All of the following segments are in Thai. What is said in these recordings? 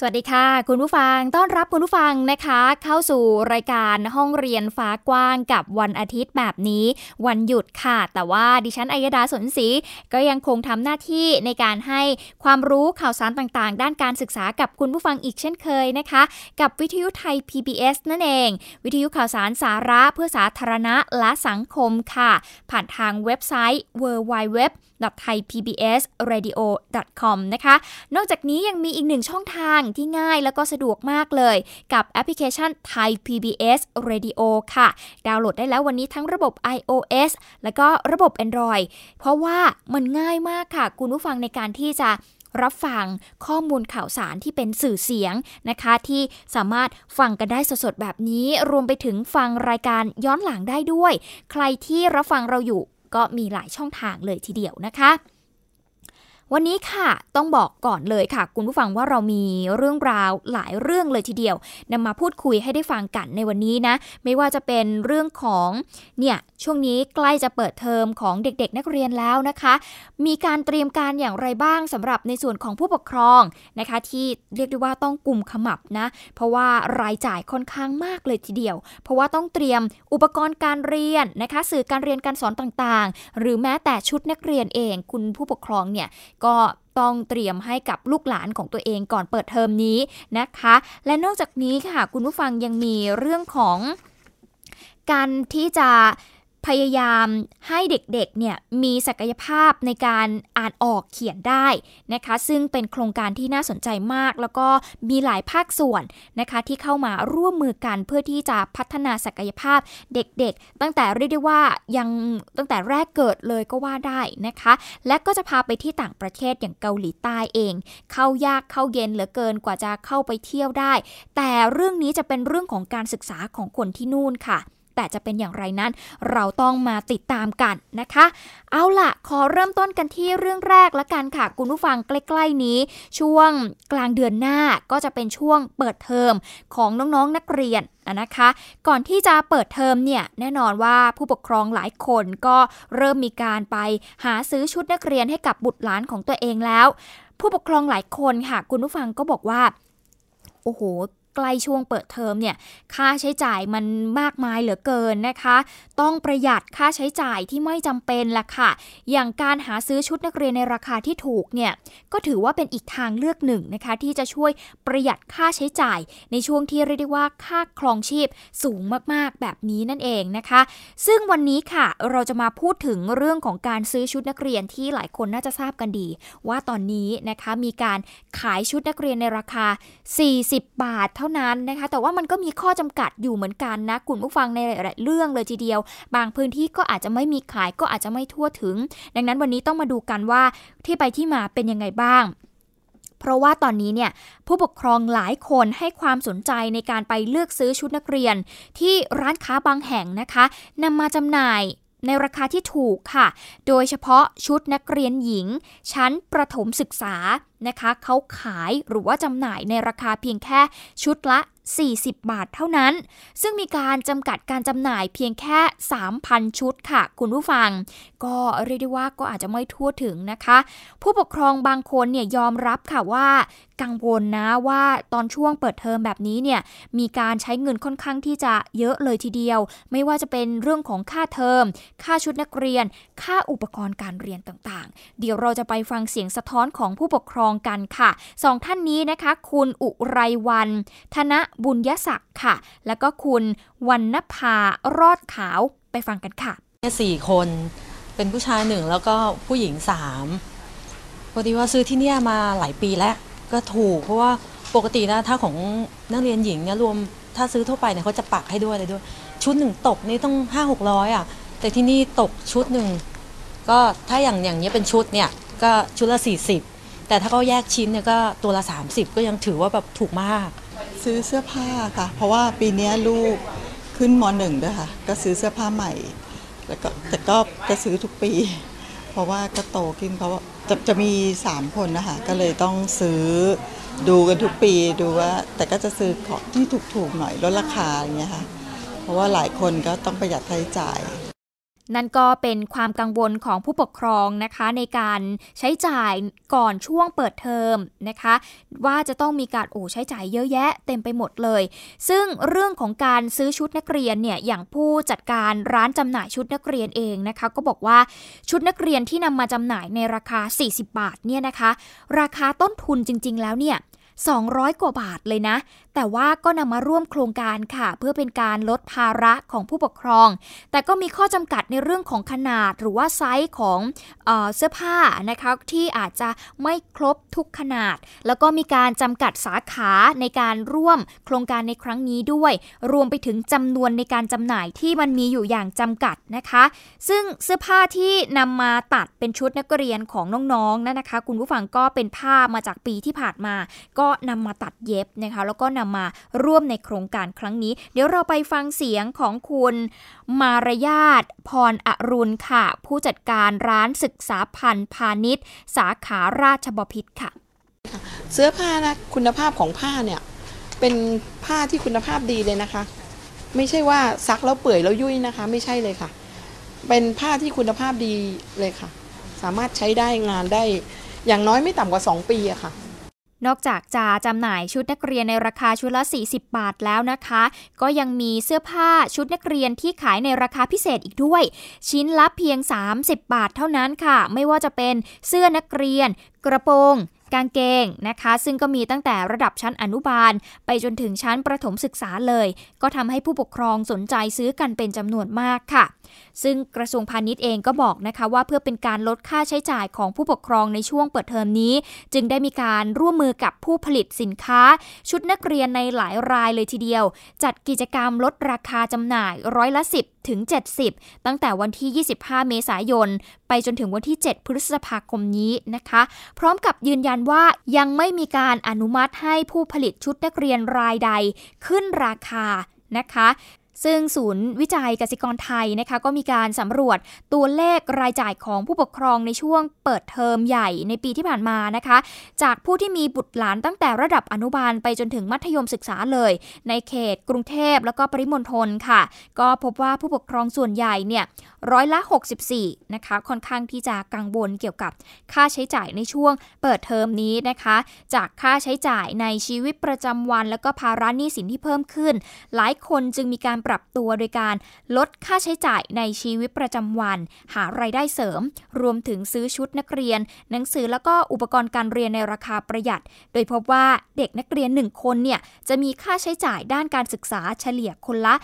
สวัสดีค่ะ คุณผู้ฟังต้อนรับคุณผู้ฟังนะคะ เข้าสู่รายการห้องเรียนฟ้ากว้างกับวันอาทิตย์แบบนี้ วันหยุดค่ะ แต่ว่าดิฉันอัยดาสนศรีก็ยังคงทำหน้าที่ในการให้ความรู้ข่าวสารต่างๆ ด้านการศึกษากับคุณผู้ฟังอีกเช่นเคยนะคะ กับวิทยุไทย PBS นั่นเอง วิทยุข่าวสารสาระเพื่อสาธารณะและสังคมค่ะ ผ่านทางเว็บไซต์ www thaipbsradio.com นะคะ นอกจากนี้ยังมีอีกหนึ่งช่องทางที่ง่ายแล้วก็สะดวกมากเลย กับแอปพลิเคชัน Thai PBS Radio ค่ะ ดาวน์โหลดได้แล้ววันนี้ทั้งระบบ iOS แล้วก็ระบบ Android เพราะว่ามันง่ายมากค่ะ คุณผู้ฟังในการที่จะรับฟังข้อมูลข่าวสารที่เป็นสื่อเสียงนะคะ ที่สามารถฟังกันได้สดๆแบบนี้ รวมไปถึงฟังรายการย้อนหลังได้ด้วย ใครที่รับฟังเราอยู่ก็มีหลายช่องทางเลยทีเดียวนะคะ วันนี้ค่ะต้องบอกก่อนเลยค่ะ คุณผู้ฟังว่าเรามีเรื่องราวหลายเรื่องเลยทีเดียวนำมาพูดคุยให้ได้ฟังกันในวันนี้นะ ไม่ว่าจะเป็นเรื่องของเนี่ยช่วงนี้ใกล้จะเปิดเทอมของเด็ก ๆ นักเรียนแล้วนะคะ มีการเตรียมการอย่างไรบ้างสำหรับในส่วนของผู้ปกครองนะคะ ที่เรียกได้ว่าต้องกลุ่มขมับนะ เพราะว่ารายจ่ายค่อนข้างมากเลยทีเดียว เพราะว่าต้องเตรียมอุปกรณ์การเรียนนะคะ สื่อการเรียนการสอนต่างๆ หรือแม้แต่ชุดนักเรียนเอง คุณผู้ปกครองเนี่ยก็ต้องเตรียมให้กับลูกหลานของตัวเองก่อนเปิดเทอมนี้นะคะ และนอกจากนี้ค่ะ คุณผู้ฟังยังมีเรื่องของการที่จะ พยายามให้เด็กๆเนี่ยมีศักยภาพในการอ่านออกเขียนได้นะคะ ซึ่งเป็นโครงการที่น่าสนใจมาก แล้วก็มีหลายภาคส่วนนะคะที่เข้ามาร่วมมือกันเพื่อที่จะพัฒนาศักยภาพเด็กๆ ตั้งแต่เรียกได้ว่ายังตั้งแต่แรกเกิดเลยก็ว่าได้นะคะ และก็จะพาไปที่ต่างประเทศอย่างเกาหลีใต้เอง เข้ายากเข้าเย็นเหลือเกินกว่าจะเข้าไปเที่ยวได้ แต่เรื่องนี้จะเป็นเรื่องของการศึกษาของคนที่นู่นค่ะ แต่จะเป็นอย่างไรนั้น เราต้องมาติดตามกันนะคะ เอาล่ะ ขอเริ่มต้นกันที่เรื่องแรกละกันค่ะ คุณผู้ฟังใกล้ ๆนี้ ช่วงกลางเดือนหน้าก็จะเป็นช่วงเปิดเทอมของน้องๆนักเรียนนะคะ ก่อนที่จะเปิดเทอมเนี่ยแน่นอนว่าผู้ปกครองหลายคนก็เริ่มมีการไปหาซื้อชุดนักเรียนให้กับบุตรหลานของตัวเองแล้ว ผู้ปกครองหลายคนค่ะ คุณผู้ฟังก็บอกว่าโอ้โห ใกล้ช่วงเปิดเทอมเนี่ยค่าใช้จ่ายมันมากมายเหลือเกินนะคะ ต้องประหยัดค่าใช้จ่ายที่ไม่จำเป็นละค่ะ อย่างการหาซื้อชุดนักเรียนในราคาที่ถูกเนี่ยก็ถือว่าเป็นอีกทางเลือกหนึ่งนะคะ ที่จะช่วยประหยัดค่าใช้จ่าย ในช่วงที่เรียกได้ว่าค่าครองชีพสูงมากๆ แบบนี้นั่นเองนะคะ ซึ่งวันนี้ค่ะเราจะมาพูดถึงเรื่องของการซื้อชุดนักเรียนที่หลายคนน่าจะทราบกันดี ว่าตอนนี้นะคะมีการขายชุดนักเรียนในราคา 40 บาทเท่านั้นนะคะ แต่ว่ามันก็มีข้อจำกัดอยู่เหมือนกันนะกลุ่มผู้ฟังในหลายเรื่องเลยทีเดียว บางพื้นที่ก็อาจจะไม่มีขายก็อาจจะไม่ทั่วถึง ดังนั้นวันนี้ต้องมาดูกันว่าที่ไปที่มาเป็นยังไงบ้างเพราะว่าตอนนี้เนี่ยผู้ปกครองหลายคนให้ความสนใจในการไปเลือกซื้อชุดนักเรียน ที่ร้านค้าบางแห่งนะคะนำมาจำหน่ายในราคาที่ถูกค่ะ โดยเฉพาะชุดนักเรียนหญิง ชั้นประถมศึกษา นะคะเขาขายหรือว่าจำหน่ายในราคาเพียงแค่ชุดละ 40 บาทเท่านั้น ซึ่งมีการจำกัดการจำหน่ายเพียงแค่ 3,000 ชุดค่ะ คุณผู้ฟัง ก็เรียกได้ว่าก็อาจจะไม่ทั่วถึงนะคะ ผู้ปกครองบางคนเนี่ยยอมรับค่ะว่ากังวลนะว่าตอนช่วงเปิดเทอมแบบนี้เนี่ยมีการใช้เงินค่อนข้างที่จะเยอะเลยทีเดียว ไม่ว่าจะเป็นเรื่องของค่าเทอม ค่าชุดนักเรียน ค่าอุปกรณ์การเรียนต่างๆ เดี๋ยวเราจะไปฟังเสียงสะท้อนของผู้ปกครองกันค่ะสองท่านนี้นะคะ คุณอุไรวัน ธนบุญยศักดิ์ค่ะ แล้วก็คุณวันนภารอดขาวไปฟังกันค่ะสี่คนเป็นผู้ชายหนึ่งแล้วก็ผู้หญิงสามพอดีว่าซื้อที่นี่มาหลายปีแล้วก็ถูก เพราะว่าปกตินะถ้าของนักเรียนหญิงเนี่ยรวมถ้าซื้อทั่วไปเนี่ยเขาจะปักให้ด้วยเลยด้วย ชุดหนึ่งตกนี่ต้องห้าหกร้อยอะ แต่ที่นี่ตกชุดหนึ่งก็ถ้าอย่างอย่างนี้เป็นชุดเนี่ยก็ชุดละสี่สิบ แต่ถ้าเขาแยกชิ้นเนี่ยก็ตัวละ 30 ก็ยังถือว่าแบบถูกมาก ซื้อเสื้อผ้าค่ะ เพราะว่าปีนี้ลูกขึ้นมหนึ่งด้วยค่ะ ก็ซื้อเสื้อผ้าใหม่ แล้วก็แต่ก็ก็ซื้อทุกปี เพราะว่าก็โตขึ้นเพราะว่าจะจะมีสามคนนะคะ ก็เลยต้องซื้อดูกันทุกปีดูว่า แต่ก็จะซื้อของที่ถูกๆหน่อยลดราคาอย่างเงี้ยค่ะ เพราะว่าหลายคนก็ต้องประหยัดค่าใช้จ่าย นั่นก็เป็นความกังวลของผู้ปกครองนะคะ ในการใช้จ่ายก่อนช่วงเปิดเทอมนะคะ ว่าจะต้องมีการโอ้ใช้จ่ายเยอะแยะเต็มไปหมดเลย ซึ่งเรื่องของการซื้อชุดนักเรียนเนี่ยอย่างผู้จัดการร้านจำหน่ายชุดนักเรียนเองนะคะ ก็บอกว่าชุดนักเรียนที่นำมาจำหน่ายในราคา 40 บาทเนี่ยนะคะ ราคาต้นทุนจริง ๆ แล้วเนี่ย200 กว่าบาทเลยนะ แต่ว่าก็นำมาร่วมโครงการค่ะ เพื่อเป็นการลดภาระของผู้ปกครอง แต่ก็มีข้อจำกัดในเรื่องของขนาดหรือว่าไซส์ของเออเสื้อผ้านะคะที่อาจจะไม่ครบทุกขนาด แล้วก็มีการจำกัดสาขาในการร่วมโครงการในครั้งนี้ด้วย รวมไปถึงจำนวนในการจำหน่ายที่มันมีอยู่อย่างจำกัดนะคะ ซึ่งเสื้อผ้าที่นำมาตัดเป็นชุดนักเรียนของน้องๆนั่นนะคะ คุณผู้ฟังก็เป็นผ้ามาจากปีที่ผ่านมา ก็นำมาตัดเย็บนะคะแล้วก็นำมาร่วมในโครงการครั้งนี้ เดี๋ยวเราไปฟังเสียงของคุณมารยาทพรอรุณค่ะ ผู้จัดการร้านศึกษาพันธ์พาณิชย์ สาขาราชบพิตรค่ะ เสื้อผ้านะคุณภาพของผ้าเนี่ยเป็นผ้าที่คุณภาพดีเลยนะคะ ไม่ใช่ว่าซักแล้วเปื่อยแล้วยุ่ยนะคะ ไม่ใช่เลยค่ะ เป็นผ้าที่คุณภาพดีเลยค่ะ สามารถใช้ได้งานได้อย่างน้อยไม่ต่ำกว่า 2 ปีอะค่ะ นอกจากจะจำหน่ายชุดนักเรียนในราคาชุดละ 40 บาทแล้วนะคะ ก็ยังมีเสื้อผ้าชุดนักเรียนที่ขายในราคาพิเศษอีกด้วย ชิ้นละเพียง 30 บาทเท่านั้นค่ะ ไม่ว่าจะเป็นเสื้อนักเรียน กระโปรงกางเกงนะคะ ซึ่งก็มีตั้งแต่ระดับชั้นอนุบาล ไปจนถึงชั้นประถมศึกษาเลย ก็ทำให้ผู้ปกครองสนใจซื้อกันเป็นจำนวนมากค่ะ ซึ่งกระทรวงพาณิชย์เองก็บอกนะคะว่าเพื่อเป็นการลดค่าใช้จ่ายของผู้ปกครองในช่วงเปิดเทอมนี้ จึงได้มีการร่วมมือกับผู้ผลิตสินค้า ชุดนักเรียนในหลายรายเลยทีเดียว จัดกิจกรรมลดราคาจำหน่ายร้อยละ 10 ถึง 70 ตั้งแต่วันที่ 25 เมษายน ไปจนถึงวันที่ 7 พฤษภาคมนี้นะคะ พร้อมกับยืนยันว่ายังไม่มีการอนุมัติให้ผู้ผลิตชุดนักเรียนรายใด ขึ้นราคานะคะ ซึ่งศูนย์วิจัยกสิกรไทยนะคะก็มีการสำรวจตัวเลขรายจ่ายของผู้ปกครองในช่วงเปิดเทอมใหญ่ในปีที่ผ่านมานะคะ จากผู้ที่มีบุตรหลานตั้งแต่ระดับอนุบาลไปจนถึงมัธยมศึกษาเลย ในเขตกรุงเทพแล้วก็ปริมณฑลค่ะ ก็พบว่าผู้ปกครองส่วนใหญ่เนี่ยร้อยละ 64 นะคะ ค่อนข้างที่จะกังวลเกี่ยวกับค่าใช้จ่ายในช่วงเปิดเทอมนี้นะคะ จากค่าใช้จ่ายในชีวิตประจำวัน แล้วก็ภาระหนี้สินที่เพิ่มขึ้น หลายคนจึงมีการปรับตัวโดยการลดค่าใช้จ่ายในชีวิตประจำวัน หารายได้เสริม รวมถึงซื้อชุดนักเรียน หนังสือแล้วก็อุปกรณ์การเรียนในราคาประหยัด โดยพบว่าเด็กนักเรียน 1 คนเนี่ยจะมีค่าใช้จ่ายด้านการศึกษาเฉลี่ยคนละ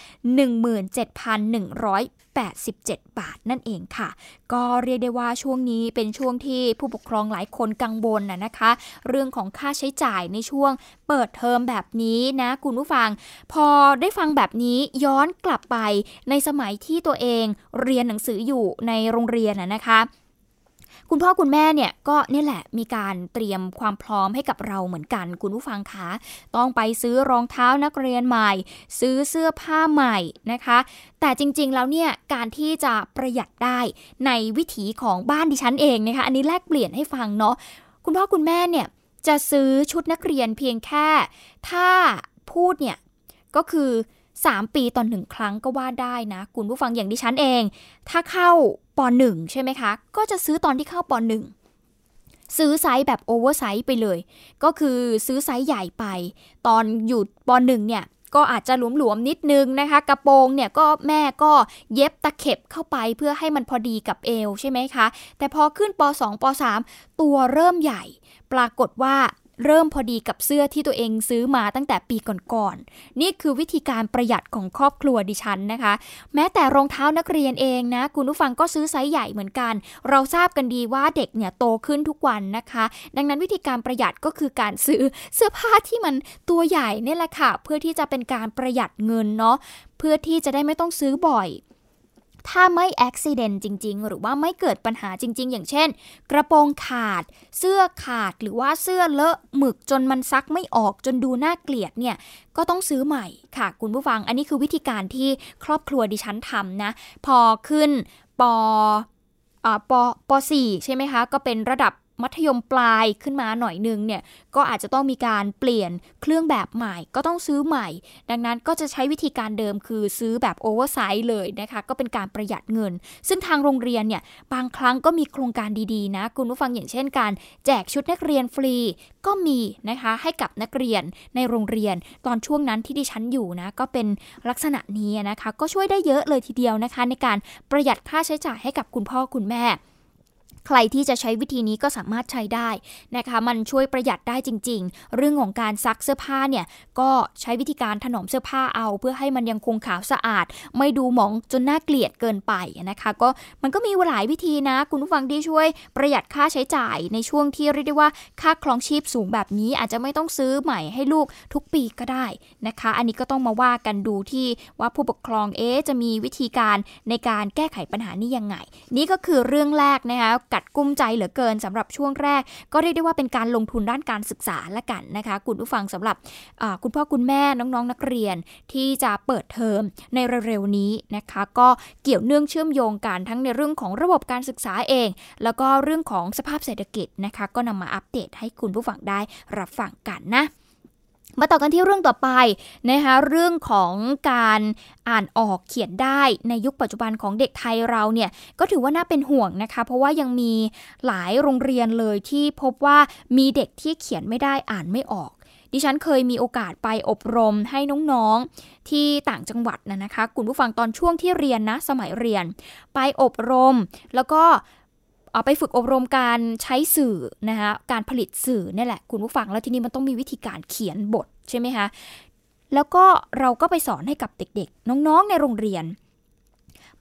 87 บาทนั่นเองค่ะ ก็เรียกได้ว่าช่วงนี้เป็นช่วงที่ผู้ปกครองหลายคนกังวลนะนะคะ เรื่องของค่าใช้จ่ายในช่วงเปิดเทอมแบบนี้นะคุณผู้ฟัง พอได้ฟังแบบนี้ย้อนกลับไปในสมัยที่ตัวเองเรียนหนังสืออยู่ในโรงเรียนนะนะคะ คุณพ่อคุณแม่เนี่ยก็เนี่ยแหละมีการเตรียมความพร้อมให้กับเราเหมือนกัน คุณผู้ฟังคะต้องไปซื้อรองเท้านักเรียนใหม่ ซื้อเสื้อผ้าใหม่นะคะ แต่จริงๆแล้วเนี่ยการที่จะประหยัดได้ในวิถีของบ้านดิฉันเองนะคะอันนี้แลกเปลี่ยนให้ฟังเนาะคุณพ่อคุณแม่เนี่ยจะซื้อชุดนักเรียนเพียงแค่ ถ้าพูดเนี่ยก็คือ 3 ปีต่อหนึ่งครั้งก็ว่าได้นะ คุณผู้ฟังอย่างดิฉันเอง ถ้าเข้าป .1 ใช่ไหมคะ ก็จะซื้อตอนที่เข้าป .1 ซื้อไซส์แบบ oversize ไปเลย ก็คือซื้อไซส์ใหญ่ไป ตอนอยู่ป .1 เนี่ยก็อาจจะหลวมๆนิดนึงนะคะ กระโปรงเนี่ยก็แม่ก็เย็บตะเข็บเข้าไปเพื่อให้มันพอดีกับเอวใช่ไหมคะ แต่พอขึ้นป .2 ป .3 ตัวเริ่มใหญ่ ปรากฏว่า เริ่มพอดีกับเสื้อที่ตัวเองซื้อมาตั้งแต่ปีก่อนๆนี่คือวิธีการประหยัดของครอบครัวดิฉันนะคะ แม้แต่รองเท้านักเรียนเองนะ คุณผู้ฟังก็ซื้อไซส์ใหญ่เหมือนกัน เราทราบกันดีว่าเด็กเนี่ยโตขึ้นทุกวันนะคะ ดังนั้นวิธีการประหยัดก็คือการซื้อเสื้อผ้าที่มันตัวใหญ่เนี่ยแหละค่ะ เพื่อที่จะเป็นการประหยัดเงินเนาะเพื่อที่จะได้ไม่ต้องซื้อบ่อย ถ้าไม่อุบิเหตุจริง ๆ หรือว่าไม่เกิดปัญหาจริง ๆ อย่างเช่น กระโปรงขาด เสื้อขาดหรือว่าเสื้อเลอะหมึกจนมันซักไม่ออกจนดูน่าเกลียดเนี่ยก็ต้องซื้อใหม่ค่ะ คุณผู้ฟังอันนี้คือวิธีการที่ครอบครัวดิฉันทำนะ พอขึ้นปอปป .4 ใช่ไหมคะ ก็เป็นระดับ มัธยมปลายขึ้นมาหน่อยนึงเนี่ยก็อาจจะต้องมีการเปลี่ยนเครื่องแบบใหม่ ก็ต้องซื้อใหม่ ดังนั้นก็จะใช้วิธีการเดิมคือซื้อแบบ oversize เลยนะคะก็เป็นการประหยัดเงิน ซึ่งทางโรงเรียนเนี่ยบางครั้งก็มีโครงการดีๆนะคุณผู้ฟังอย่างเช่นการแจกชุดนักเรียนฟรีก็มีนะคะให้กับนักเรียนในโรงเรียน ตอนช่วงนั้นที่ดิฉันอยู่นะก็เป็นลักษณะนี้นะคะ ก็ช่วยได้เยอะเลยทีเดียวนะคะ ในการประหยัดค่าใช้จ่ายให้กับคุณพ่อคุณแม่ ใครที่จะใช้วิธีนี้ก็สามารถใช้ได้นะคะ มันช่วยประหยัดได้จริง ๆ เรื่องของการซักเสื้อผ้าเนี่ยก็ใช้วิธีการถนอมเสื้อผ้าเอา เพื่อให้มันยังคงขาวสะอาด ไม่ดูหมองจนน่าเกลียดเกินไปนะคะ ก็มันก็มีหลายวิธีนะ คุณผู้ฟังที่ช่วยประหยัดค่าใช้จ่ายในช่วงที่เรียกได้ว่าค่าครองชีพสูงแบบนี้อาจจะไม่ต้องซื้อใหม่ให้ลูกทุกปีก็ได้นะคะ อันนี้ก็ต้องมาว่ากันดูที่ว่าผู้ปกครองเอ๊จะมีวิธีการในการแก้ไขปัญหานี้ยังไง นี่ก็คือเรื่องแรกนะคะกัดกุ้มใจเหลือเกินสำหรับช่วงแรก ก็เรียกได้ว่าเป็นการลงทุนด้านการศึกษาละกันนะคะคุณผู้ฟังสำหรับคุณพ่อคุณแม่น้องๆนนักเรียนที่จะเปิดเทอมในเร็วๆนี้นะคะ ก็เกี่ยวเนื่องเชื่อมโยงกันทั้งในเรื่องของระบบการศึกษาเอง แล้วก็เรื่องของสภาพเศรษฐกิจนะคะ ก็นำมาอัปเดตให้คุณผู้ฟังได้รับฟังกันนะ มาต่อกันที่เรื่องต่อไปนะคะเรื่องของการอ่านออกเขียนได้ในยุคปัจจุบันของเด็กไทยเราเนี่ยก็ถือว่าน่าเป็นห่วงนะคะ เพราะว่ายังมีหลายโรงเรียนเลยที่พบว่ามีเด็กที่เขียนไม่ได้อ่านไม่ออก ดิฉันเคยมีโอกาสไปอบรมให้น้องๆที่ต่างจังหวัดนะนะคะคุณผู้ฟังตอนช่วงที่เรียนนะสมัยเรียน ไปอบรมแล้วก็ เอาไปฝึกอบรมการใช้สื่อนะคะการผลิตสื่อนี่แหละคุณผู้ฟังแล้วทีนี้มันต้องมีวิธีการเขียนบทใช่ไหมคะแล้วก็เราก็ไปสอนให้กับเด็กๆ น้องๆในโรงเรียน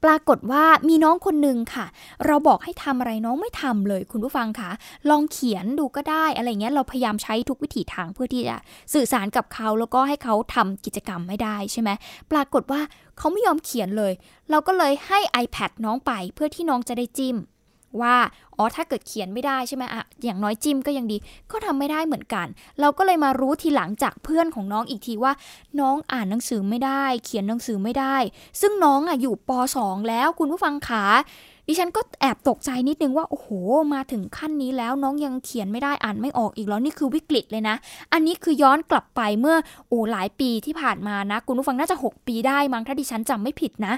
ปรากฏว่ามีน้องคนหนึ่งค่ะ เราบอกให้ทำอะไรน้องไม่ทำเลย คุณผู้ฟังคะลองเขียนดูก็ได้อะไรเงี้ยเราพยายามใช้ทุกวิถีทางเพื่อที่จะสื่อสารกับเขาแล้วก็ให้เขาทำกิจกรรมไม่ได้ใช่ไหมปรากฏว่าเขาไม่ยอมเขียนเลย เราก็เลยให้ iPad น้องไปเพื่อที่น้องจะได้จิ้ม ว่าอ๋อถ้าเกิดเขียนไม่ได้ใช่ไหมอะอย่างน้อยจิ้มก็ยังดี ก็ทำไม่ได้เหมือนกัน เราก็เลยมารู้ทีหลังจากเพื่อนของน้องอีกทีว่า น้องอ่านหนังสือไม่ได้ เขียนหนังสือไม่ได้ ซึ่งน้องอะอยู่ป .2 แล้วคุณผู้ฟังขาดิฉันก็แอบตกใจนิดนึงว่าโอ้โหมาถึงขั้นนี้แล้วน้องยังเขียนไม่ได้อ่านไม่ออกอีกแล้วนี่คือวิกฤตเลยนะ อันนี้คือย้อนกลับไปเมื่อโอ้หลายปีที่ผ่านมานะ คุณผู้ฟังน่าจะ 6 ปีได้มั้งถ้าดิฉันจำไม่ผิดนะ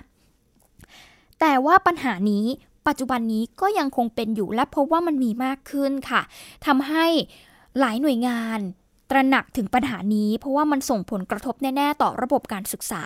แต่ว่าปัญหานี้ ปัจจุบันนี้ก็ยังคงเป็นอยู่และพบว่ามันมีมากขึ้นค่ะทำให้หลายหน่วยงานตระหนักถึงปัญหานี้ เพราะว่ามันส่งผลกระทบแน่ ๆ ต่อระบบการศึกษา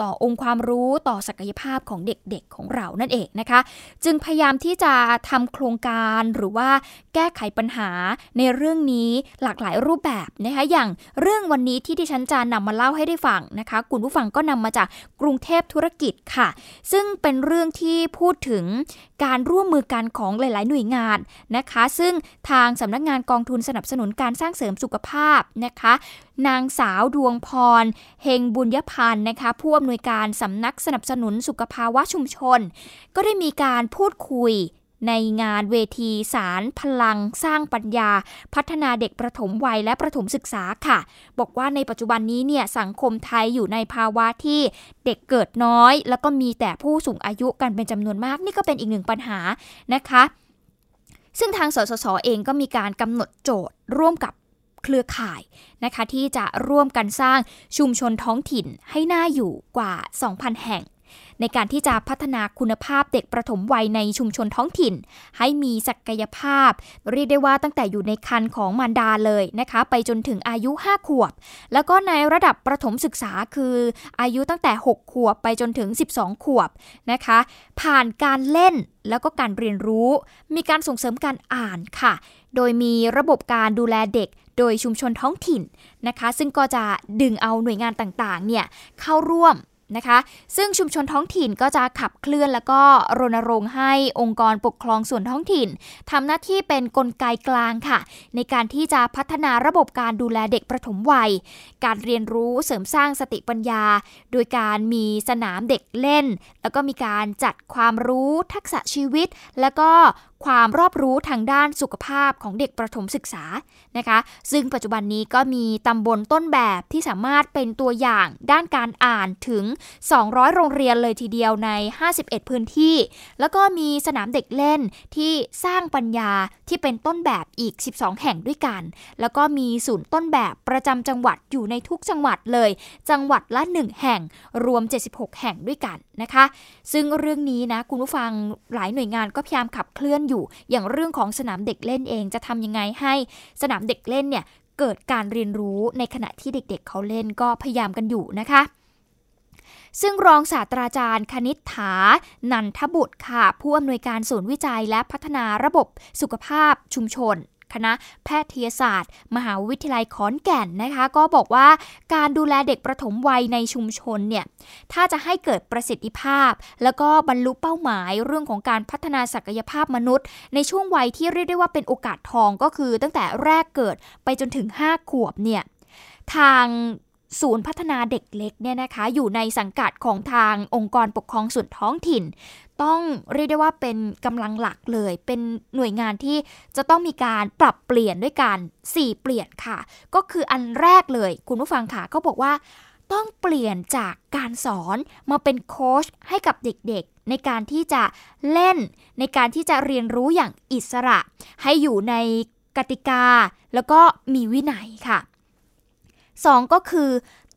ต่อองค์ความรู้ต่อศักยภาพของเด็กๆของเรานั่นเองนะคะ จึงพยายามที่จะทำโครงการหรือว่าแก้ไขปัญหาในเรื่องนี้หลากหลายรูปแบบนะคะอย่างเรื่องวันนี้ที่ดิฉันจะนำมาเล่าให้ได้ฟังนะคะคุณผู้ฟังก็นำมาจากกรุงเทพธุรกิจค่ะ ซึ่งเป็นเรื่องที่พูดถึง การร่วมมือกันของหลาย ๆ หน่วยงานนะคะ ซึ่งทางสำนักงานกองทุนสนับสนุนการสร้างเสริมสุขภาพนะคะ นางสาวดวงพร เฮงบุญยพันธ์นะคะผู้อำนวยการสำนักสนับสนุนสุขภาวะชุมชน ก็ได้มีการพูดคุย ในงานเวทีสารพลังสร้างปัญญา พัฒนาเด็กประถมวัยและประถมศึกษาค่ะ บอกว่าในปัจจุบันนี้เนี่ยสังคมไทยอยู่ในภาวะที่เด็กเกิดน้อย แล้วก็มีแต่ผู้สูงอายุกันเป็นจำนวนมาก นี่ก็เป็นอีกหนึ่งปัญหานะคะ ซึ่งทางสสสเองก็มีการกำหนดโจทย์ร่วมกับเครือข่ายนะคะที่จะร่วมกันสร้างชุมชนท้องถิ่นให้น่าอยู่กว่า 2,000 แห่ง ในการที่จะพัฒนาคุณภาพเด็กประถมวัยในชุมชนท้องถิ่น ให้มีศักยภาพ เรียกได้ว่าตั้งแต่อยู่ในคันของมารดาเลยนะคะ ไปจนถึงอายุ 5 ขวบ แล้วก็ในระดับประถมศึกษาคืออายุตั้งแต่ 6 ขวบไปจนถึง 12 ขวบนะคะ ผ่านการเล่นแล้วก็การเรียนรู้ มีการส่งเสริมการอ่านค่ะ โดยมีระบบการดูแลเด็กโดยชุมชนท้องถิ่นนะคะ ซึ่งก็จะดึงเอาหน่วยงานต่างๆ เนี่ยเข้าร่วม นะคะ ซึ่งชุมชนท้องถิ่นก็จะขับเคลื่อนแล้วก็รณรงค์ให้องค์กรปกครองส่วนท้องถิ่นทำหน้าที่เป็นนกลไกกลางค่ะ ในการที่จะพัฒนาระบบการดูแลเด็กประถมวัย การเรียนรู้เสริมสร้างสติปัญญา โดยการมีสนามเด็กเล่น แล้วก็มีการจัดความรู้ทักษะชีวิต แล้วก็ ความรอบรู้ทางด้านสุขภาพของเด็กประถมศึกษานะคะ ซึ่งปัจจุบันนี้ก็มีตำบลต้นแบบที่สามารถเป็นตัวอย่างด้านการอ่านถึง 200 โรงเรียนเลยทีเดียวใน 51 พื้นที่ แล้วก็มีสนามเด็กเล่นที่สร้างปัญญาที่เป็นต้นแบบอีก 12 แห่งด้วยกัน แล้วก็มีศูนย์ต้นแบบประจำจังหวัดอยู่ในทุกจังหวัดเลย จังหวัดละ 1 แห่งรวม 76 แห่งด้วยกันนะคะ ซึ่งเรื่องนี้นะคุณผู้ฟังหลายหน่วยงานก็พยายามขับเคลื่อนอยู่ อย่างเรื่องของสนามเด็กเล่นเองจะทำยังไงให้สนามเด็กเล่นเนี่ยเกิดการเรียนรู้ในขณะที่เด็กๆเขาเล่นก็พยายามกันอยู่นะคะซึ่งรองศาสตราจารย์คณิษฐา นันทบุตรค่ะ ผู้อำนวยการศูนย์วิจัยและพัฒนาระบบสุขภาพชุมชน คณะแพทยศาสตร์ มหาวิทยาลัยขอนแก่นนะคะ ก็บอกว่าการดูแลเด็กประถมวัยในชุมชนเนี่ยถ้าจะให้เกิดประสิทธิภาพ แล้วก็บรรลุเป้าหมายเรื่องของการพัฒนาศักยภาพมนุษย์ ในช่วงวัยที่เรียกได้ว่าเป็นโอกาสทองก็คือตั้งแต่แรกเกิดไปจนถึง 5 ขวบเนี่ยทางศูนย์พัฒนาเด็กเล็กเนี่ยนะคะอยู่ในสังกัดของทางองค์กรปกครองส่วนท้องถิ่น ต้องเรียกได้ว่าเป็นกำลังหลักเลย เป็นหน่วยงานที่จะต้องมีการปรับเปลี่ยนด้วยการ4เปลี่ยนค่ะ ก็คืออันแรกเลย คุณผู้ฟังค่ะก็บอกว่าต้องเปลี่ยนจากการสอนมาเป็นโค้ชให้กับเด็กๆ ในการที่จะเล่น ในการที่จะเรียนรู้อย่างอิสระ ให้อยู่ในกติกา แล้วก็มีวินัยค่ะ 2 ก็คือ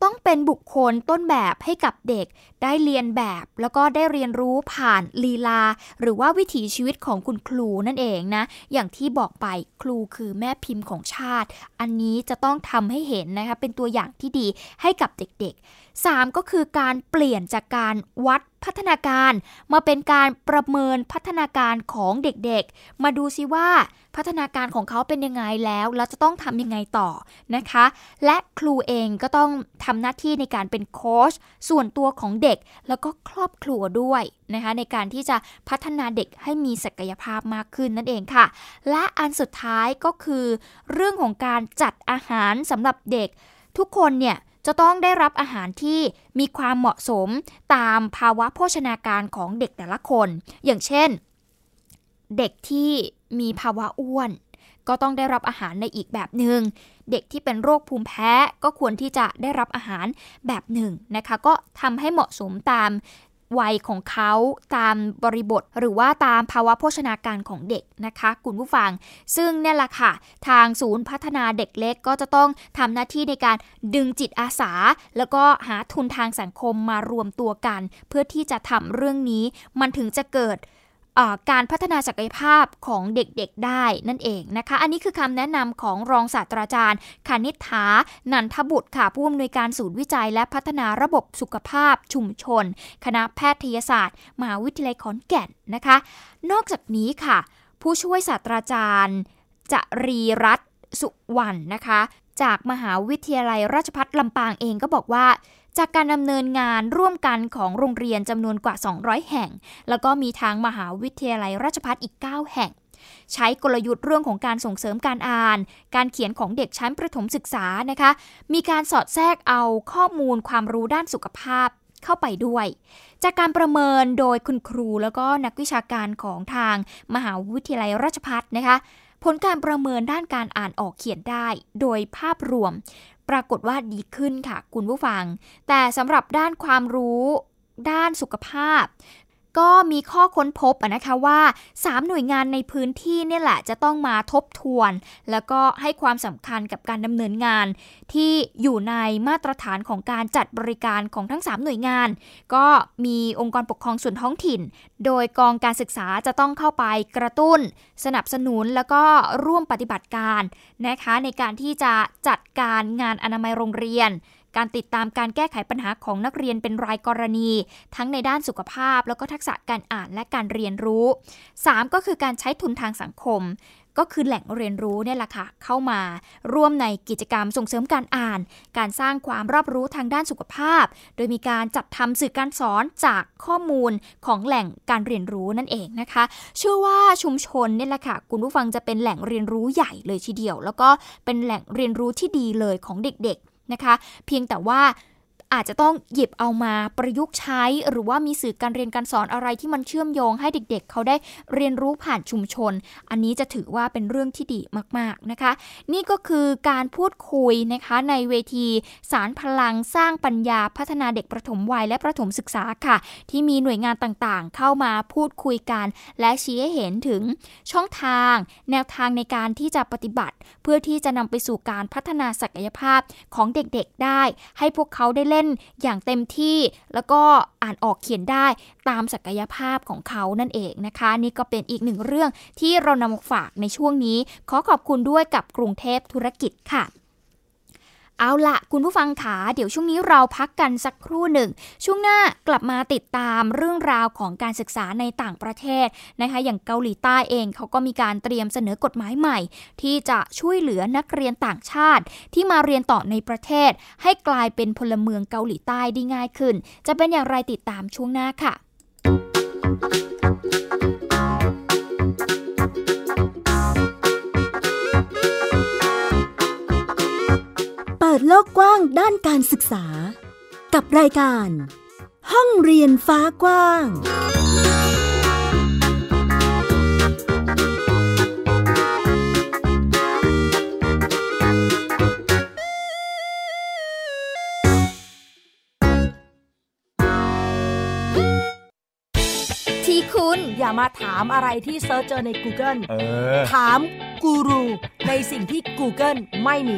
ต้องเป็นบุคคลต้นแบบให้กับเด็ก ได้เรียนแบบ แล้วก็ได้เรียนรู้ผ่านลีลา หรือว่าวิถีชีวิตของคุณครูนั่นเองนะ อย่างที่บอกไปครูคือแม่พิมพ์ของชาติ อันนี้จะต้องทำให้เห็นนะคะเป็นตัวอย่างที่ดีให้กับเด็กๆ3 ก็คือการเปลี่ยนจากการวัดพัฒนาการ มาเป็นการประเมินพัฒนาการของเด็กๆ มาดูซิว่าพัฒนาการของเขาเป็นยังไงแล้ว แล้วจะต้องทำยังไงต่อนะคะ และครูเองก็ต้องทำหน้าที่ในการเป็นโค้ชส่วนตัวของเด็กแล้วก็ครอบครัวด้วยนะคะในการที่จะพัฒนาเด็กให้มีศักยภาพมากขึ้นนั่นเองค่ะ และอันสุดท้ายก็คือ เรื่องของการจัดอาหารสำหรับเด็ก ทุกคนเนี่ย จะต้องได้รับอาหารที่มีความเหมาะสมตามภาวะโภชนาการของเด็กแต่ละคน อย่างเช่น เด็กที่มีภาวะอ้วน ก็ต้องได้รับอาหารในอีกแบบหนึง่งเด็กที่เป็นโรคภูมิแพ้ก็ควรที่จะได้รับอาหารแบบหนึ่งนะคะ ก็ทำให้เหมาะสมตาม วัยของเขาตามบริบท หรือว่าตามภาวะโภชนาการของเด็กนะคะคุณผู้ฟัง ซึ่งเนี่ยแหละค่ะ ทางศูนย์พัฒนาเด็กเล็กก็จะต้องทำหน้าที่ในการดึงจิตอาสา แล้วก็หาทุนทางสังคมมารวมตัวกัน เพื่อที่จะทำเรื่องนี้มันถึงจะเกิด การพัฒนาศักยภาพของเด็กๆได้นั่นเองนะคะ อันนี้คือคำแนะนำของรองศาสตราจารย์คณิษฐา นันทบุตรค่ะ ผู้อำนวยการศูนย์วิจัยและพัฒนาระบบสุขภาพชุมชน คณะแพทยศาสตร์มหาวิทยาลัยขอนแก่นนะคะ นอกจากนี้ค่ะ ผู้ช่วยศาสตราจารย์จรีรัตสุวรรณนะคะ จากมหาวิทยาลัยราชภัฏลำปางเองก็บอกว่า จากการดำเนินงานร่วมกันของโรงเรียนจำนวนกว่า 200 แห่ง แล้วก็มีทางมหาวิทยาลัยราชภัฏอีก 9 แห่ง ใช้กลยุทธ์เรื่องของการส่งเสริมการอ่าน การเขียนของเด็กชั้นประถมศึกษานะคะ มีการสอดแทรกเอาข้อมูลความรู้ด้านสุขภาพเข้าไปด้วย จากการประเมินโดยคุณครูแล้วก็นักวิชาการของทางมหาวิทยาลัยราชภัฏนะคะ ผลการประเมินด้านการอ่านออกเขียนได้ โดยภาพรวม ปรากฏว่าดีขึ้นค่ะคุณผู้ฟัง แต่สำหรับด้านความรู้ด้านสุขภาพ ก็มีข้อค้นพบนะคะว่า 3 หน่วยงานในพื้นที่เนี่ยแหละจะต้องมาทบทวน แล้วก็ให้ความสำคัญกับการดำเนินงาน ที่อยู่ในมาตรฐานของการจัดบริการของทั้ง 3 หน่วยงาน ก็มีองค์กรปกครองส่วนท้องถิ่น โดยกองการศึกษาจะต้องเข้าไปกระตุ้น สนับสนุนแล้วก็ร่วมปฏิบัติการนะคะในการที่จะจัดการงานอนามัยโรงเรียน การติดตามการแก้ไขปัญหาของนักเรียนเป็นรายกรณี ทั้งในด้านสุขภาพ แล้วก็ทักษะการอ่านและการเรียนรู้ 3 ก็คือการใช้ทุนทางสังคมก็คือแหล่งเรียนรู้เนี่ยแหละค่ะ เข้ามาร่วมในกิจกรรมส่งเสริมการอ่าน การสร้างความรอบรู้ทางด้านสุขภาพ โดยมีการจัดทำสื่อการสอนจากข้อมูลของแหล่งการเรียนรู้นั่นเองนะคะ เชื่อว่าชุมชนเนี่ยแหละค่ะ คุณผู้ฟังจะเป็นแหล่งเรียนรู้ใหญ่เลยทีเดียว แล้วก็เป็นแหล่งเรียนรู้ที่ดีเลยของเด็กๆ นะคะ เพียงแต่ว่า อาจจะต้องหยิบเอามาประยุกต์ใช้ หรือว่ามีสื่อการเรียนการสอนอะไรที่มันเชื่อมโยงให้เด็ก ๆ เขาได้เรียนรู้ผ่านชุมชน อันนี้จะถือว่าเป็นเรื่องที่ดีมากๆนะคะ นี่ก็คือการพูดคุยนะคะในเวที สารพลังสร้างปัญญาพัฒนาเด็กประถมวัยและประถมศึกษาค่ะ ที่มีหน่วยงานต่างๆ เข้ามาพูดคุยกัน และชี้ให้เห็นถึงช่องทาง แนวทางในการที่จะปฏิบัติ เพื่อที่จะนำไปสู่การพัฒนาศักยภาพของเด็กๆ ได้ ให้พวกเขาได้เล่นอย่างเต็มที่ แล้วก็อ่านออกเขียนได้ตามศักยภาพของเขานั่นเองนะคะ นี่ก็เป็นอีกหนึ่งเรื่องที่เรานำมาฝากในช่วงนี้ ขอขอบคุณด้วยกับกรุงเทพธุรกิจค่ะ เอาละคุณผู้ฟังขาเดี๋ยวช่วงนี้เราพักกันสักครู่หนึ่ง ช่วงหน้ากลับมาติดตามเรื่องราวของการศึกษาในต่างประเทศนะคะ อย่างเกาหลีใต้เองเขาก็มีการเตรียมเสนอกฎหมายใหม่ ที่จะช่วยเหลือนักเรียนต่างชาติ ที่มาเรียนต่อในประเทศ ให้กลายเป็นพลเมืองเกาหลีใต้ได้ง่ายขึ้น จะเป็นอย่างไรติดตามช่วงหน้าค่ะ กกว้างด้านการศึกษา กับรายการ ห้องเรียนฟ้ากว้าง ที่คุณอย่ามาถามอะไรที่ search เจอใน Google เออ ถามกูรูในสิ่งที่ Google ไม่มี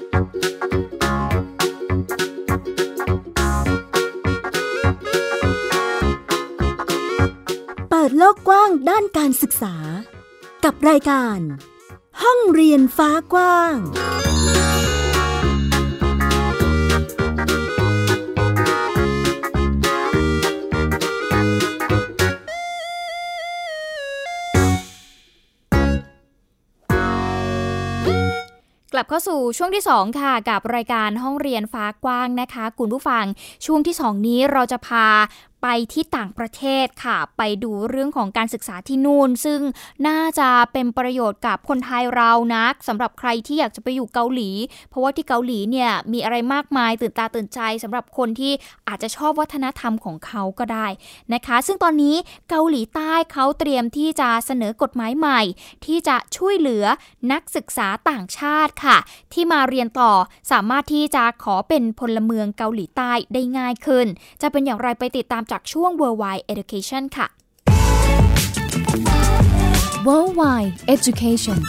ปิดโลกกว้างด้านการศึกษา กับรายการ ห้องเรียนฟ้ากว้าง กลับเข้าสู่ช่วงที่ 2 ค่ะ กับรายการห้องเรียนฟ้ากว้างนะคะ คุณผู้ฟัง ช่วงที่ 2 นี้เราจะพา ไปที่ต่างประเทศค่ะ ไปดูเรื่องของการศึกษาที่นู่น ซึ่งน่าจะเป็นประโยชน์กับคนไทยเรานะสำหรับใครที่อยากจะไปอยู่เกาหลี เพราะว่าที่เกาหลีเนี่ยมีอะไรมากมายตื่นตาตื่นใจสำหรับคนที่อาจจะชอบวัฒนธรรมของเขาก็ได้นะคะ ซึ่งตอนนี้เกาหลีใต้เขาเตรียมที่จะเสนอกฎหมายใหม่ ที่จะช่วยเหลือนักศึกษาต่างชาติค่ะ ที่มาเรียนต่อสามารถที่จะขอเป็นพลเมืองเกาหลีใต้ได้ง่ายขึ้น จะเป็นอย่างไรไปติดตามจากช่วง Worldwide Education ค่ะ Worldwide Education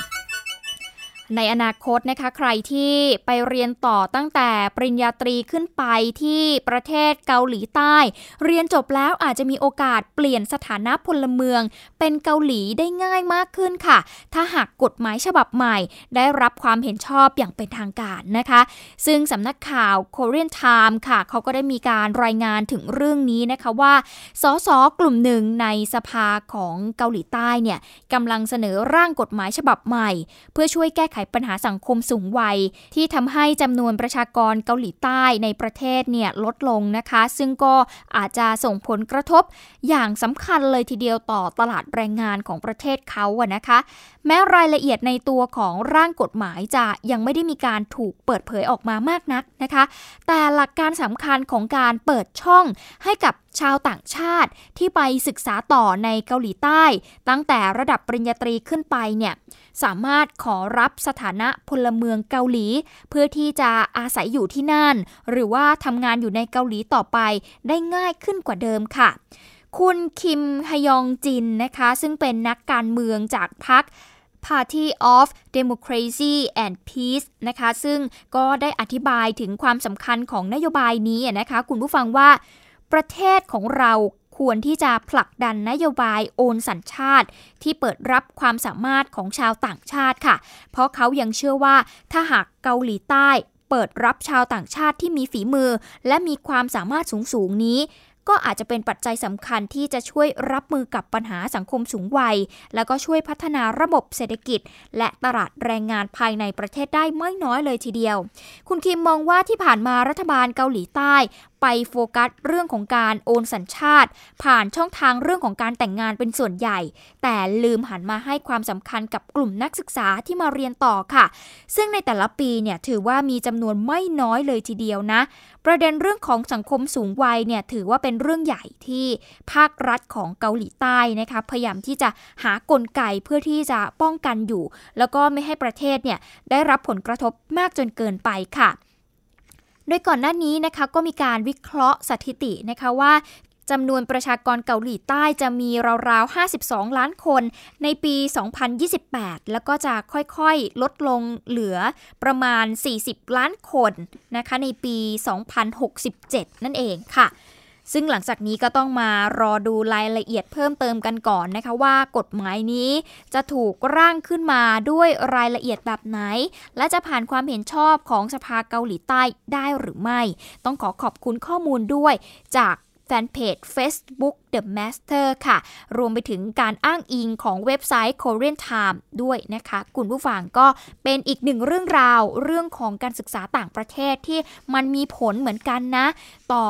ในอนาคตนะคะใครที่ไปเรียนต่อตั้งแต่ปริญญาตรีขึ้นไปที่ประเทศเกาหลีใต้ เรียนจบแล้วอาจจะมีโอกาสเปลี่ยนสถานะพลเมือง เป็นเกาหลีได้ง่ายมากขึ้นค่ะ ถ้าหากกฎหมายฉบับใหม่ ได้รับความเห็นชอบอย่างเป็นทางการนะคะ ซึ่งสำนักข่าว Korean Time ค่ะ เขาก็ได้มีการรายงานถึงเรื่องนี้นะคะว่าสสกลุ่มหนึ่งในสภาของเกาหลีใต้เนี่ยกำลังเสนอร่างกฎหมายฉบับใหม่ เพื่อช่วยแก้ไขปัญหาสังคมสูงวัย ที่ทำให้จำนวนประชากรเกาหลีใต้ในประเทศเนี่ยลดลงนะคะ ซึ่งก็อาจจะส่งผลกระทบอย่างสำคัญเลยทีเดียวต่อตลาดแรงงานของประเทศเขาอะนะคะ แม้รายละเอียดในตัวของร่างกฎหมายจะยังไม่ได้มีการถูกเปิดเผยออกมามากนักนะคะ แต่หลักการสำคัญของการเปิดช่องให้กับ ชาวต่างชาติที่ไปศึกษาต่อในเกาหลีใต้ ตั้งแต่ระดับปริญญาตรีขึ้นไปเนี่ยสามารถขอรับสถานะพลเมืองเกาหลี เพื่อที่จะอาศัยอยู่ที่นั่น หรือว่าทำงานอยู่ในเกาหลีต่อไปได้ง่ายขึ้นกว่าเดิมค่ะ คุณคิมฮยองจินนะคะ ซึ่งเป็นนักการเมืองจากพรรค Party of Democracy and Peace นะคะ ซึ่งก็ได้อธิบายถึงความสำคัญของนโยบายนี้นะคะ คุณผู้ฟังว่า ประเทศของเราควรที่จะผลักดันนโยบายโอนสัญชาติ ที่เปิดรับความสามารถของชาวต่างชาติค่ะ เพราะเขายังเชื่อว่าถ้าหากเกาหลีใต้เปิดรับชาวต่างชาติที่มีฝีมือ และมีความสามารถสูงๆนี้ ก็อาจจะเป็นปัจจัยสำคัญที่จะช่วยรับมือกับปัญหาสังคมสูงวัย แล้วก็ช่วยพัฒนาระบบเศรษฐกิจ และตลาดแรงงานภายในประเทศได้ไม่น้อยเลยทีเดียว คุณคิมมองว่าที่ผ่านมารัฐบาลเกาหลีใต้ ไปโฟกัสเรื่องของการโอนสัญชาติ ผ่านช่องทางเรื่องของการแต่งงานเป็นส่วนใหญ่ แต่ลืมหันมาให้ความสำคัญกับกลุ่มนักศึกษาที่มาเรียนต่อค่ะ ซึ่งในแต่ละปีเนี่ยถือว่ามีจำนวนไม่น้อยเลยทีเดียวนะ ประเด็นเรื่องของสังคมสูงวัยเนี่ยถือว่าเป็นเรื่องใหญ่ที่ภาครัฐของเกาหลีใต้นะคะพยายามที่จะหากลไกเพื่อที่จะป้องกันอยู่ แล้วก็ไม่ให้ประเทศเนี่ยได้รับผลกระทบมากจนเกินไปค่ะ โดยก่อนหน้านี้นะคะก็มีการวิเคราะห์สถิตินะคะว่าจำนวนประชากรเกาหลีใต้จะมีราวๆ 52 ล้านคน ในปี 2028 แล้วก็จะค่อยๆ ลดลงเหลือประมาณ 40 ล้านคนนะคะ ในปี 2067 นั่นเองค่ะ ซึ่งหลังจากนี้ก็ต้องมารอดูรายละเอียดเพิ่มเติมกันก่อนนะคะว่ากฎหมายนี้จะถูกร่างขึ้นมาด้วยรายละเอียดแบบไหน และจะผ่านความเห็นชอบของสภาเกาหลีใต้ได้หรือไม่ ต้องขอขอบคุณข้อมูลด้วยจาก ฟนเพจ Facebook The Master ค่ะ รวมไปถึงการอ้างอิงของเว็บไซต์ Korean Time ด้วยนะคะ คุณผู้ฟังก็เป็นอีกหนึ่งเรื่องราวเรื่องของการศึกษาต่างประเทศที่มันมีผลเหมือนกันนะ ต่อ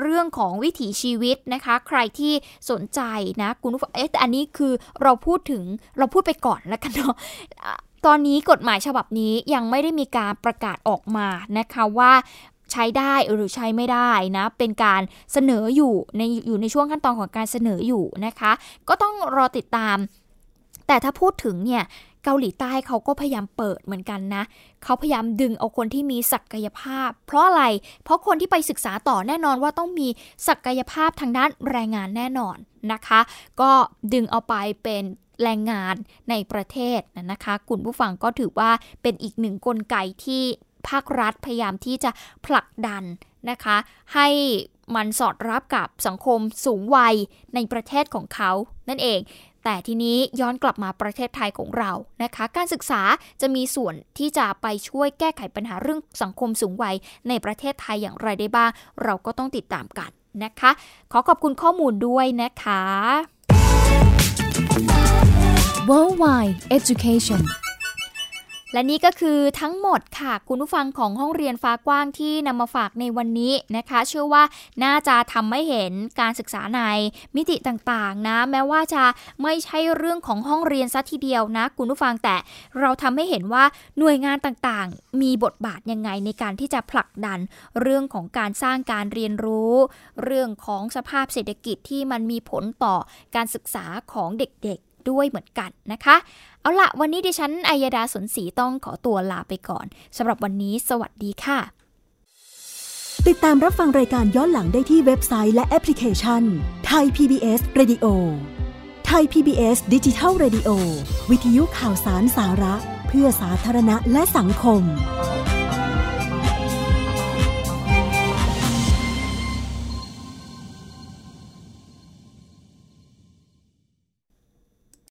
เรื่องของวิถีชีวิตนะคะ ใครที่สนใจนะคุณผู้ฟังเอ๊ะแต่อันนี้คือเราพูดถึงเราพูดไปก่อนแล้วกันเนาะตอนนี้กฎหมายฉบับนี้ยังไม่ได้มีการประกาศออกมานะคะว่า ใช้ได้หรือใช้ไม่ได้นะเป็นการเสนออยู่ในอยู่ในช่วงขั้นตอนของการเสนออยู่นะคะ ก็ต้องรอติดตาม แต่ถ้าพูดถึงเนี่ยเกาหลีใต้เขาก็พยายามเปิดเหมือนกันนะ เขาพยายามดึงเอาคนที่มีศักยภาพ เพราะอะไร เพราะคนที่ไปศึกษาต่อแน่นอนว่าต้องมีศักยภาพทางด้านแรงงานแน่นอนนะคะ ก็ดึงเอาไปเป็นแรงงานในประเทศนะคะ คุณผู้ฟังก็ถือว่าเป็นอีกหนึ่งกลไกที่ ภาครัฐพยายามที่จะผลักดันนะคะ ให้มันสอดรับกับสังคมสูงวัยในประเทศของเขานั่นเอง แต่ทีนี้ย้อนกลับมาประเทศไทยของเรานะคะ การศึกษาจะมีส่วนที่จะไปช่วยแก้ไขปัญหาเรื่องสังคมสูงวัยในประเทศไทยอย่างไรได้บ้าง เราก็ต้องติดตามกันนะคะ ขอขอบคุณข้อมูลด้วยนะคะ Worldwide Education และนี่ก็คือทั้งหมดค่ะ คุณผู้ฟังของห้องเรียนฟ้ากว้างที่นำมาฝากในวันนี้นะคะ เชื่อว่าน่าจะทำให้เห็นการศึกษาในมิติต่างๆนะ แม้ว่าจะไม่ใช่เรื่องของห้องเรียนซะทีเดียวนะ คุณผู้ฟังแต่เราทำให้เห็นว่าหน่วยงานต่างๆ มีบทบาทยังไงในการที่จะผลักดันเรื่องของการสร้างการเรียนรู้ เรื่องของสภาพเศรษฐกิจที่มันมีผลต่อการศึกษาของเด็กๆด้วยเหมือนกันนะคะ เอาละวันนี้ดิฉันอัยดาสนศรีต้องขอตัวลาไปก่อนสำหรับวันนี้ สวัสดีค่ะ ติดตามรับฟังรายการย้อนหลังได้ที่เว็บไซต์และแอปพลิเคชันไทย PBS Radio ไทย PBS ดิจิทัล Radio วิทยุข่าวสารสาระ เพื่อสาธารณะและสังคม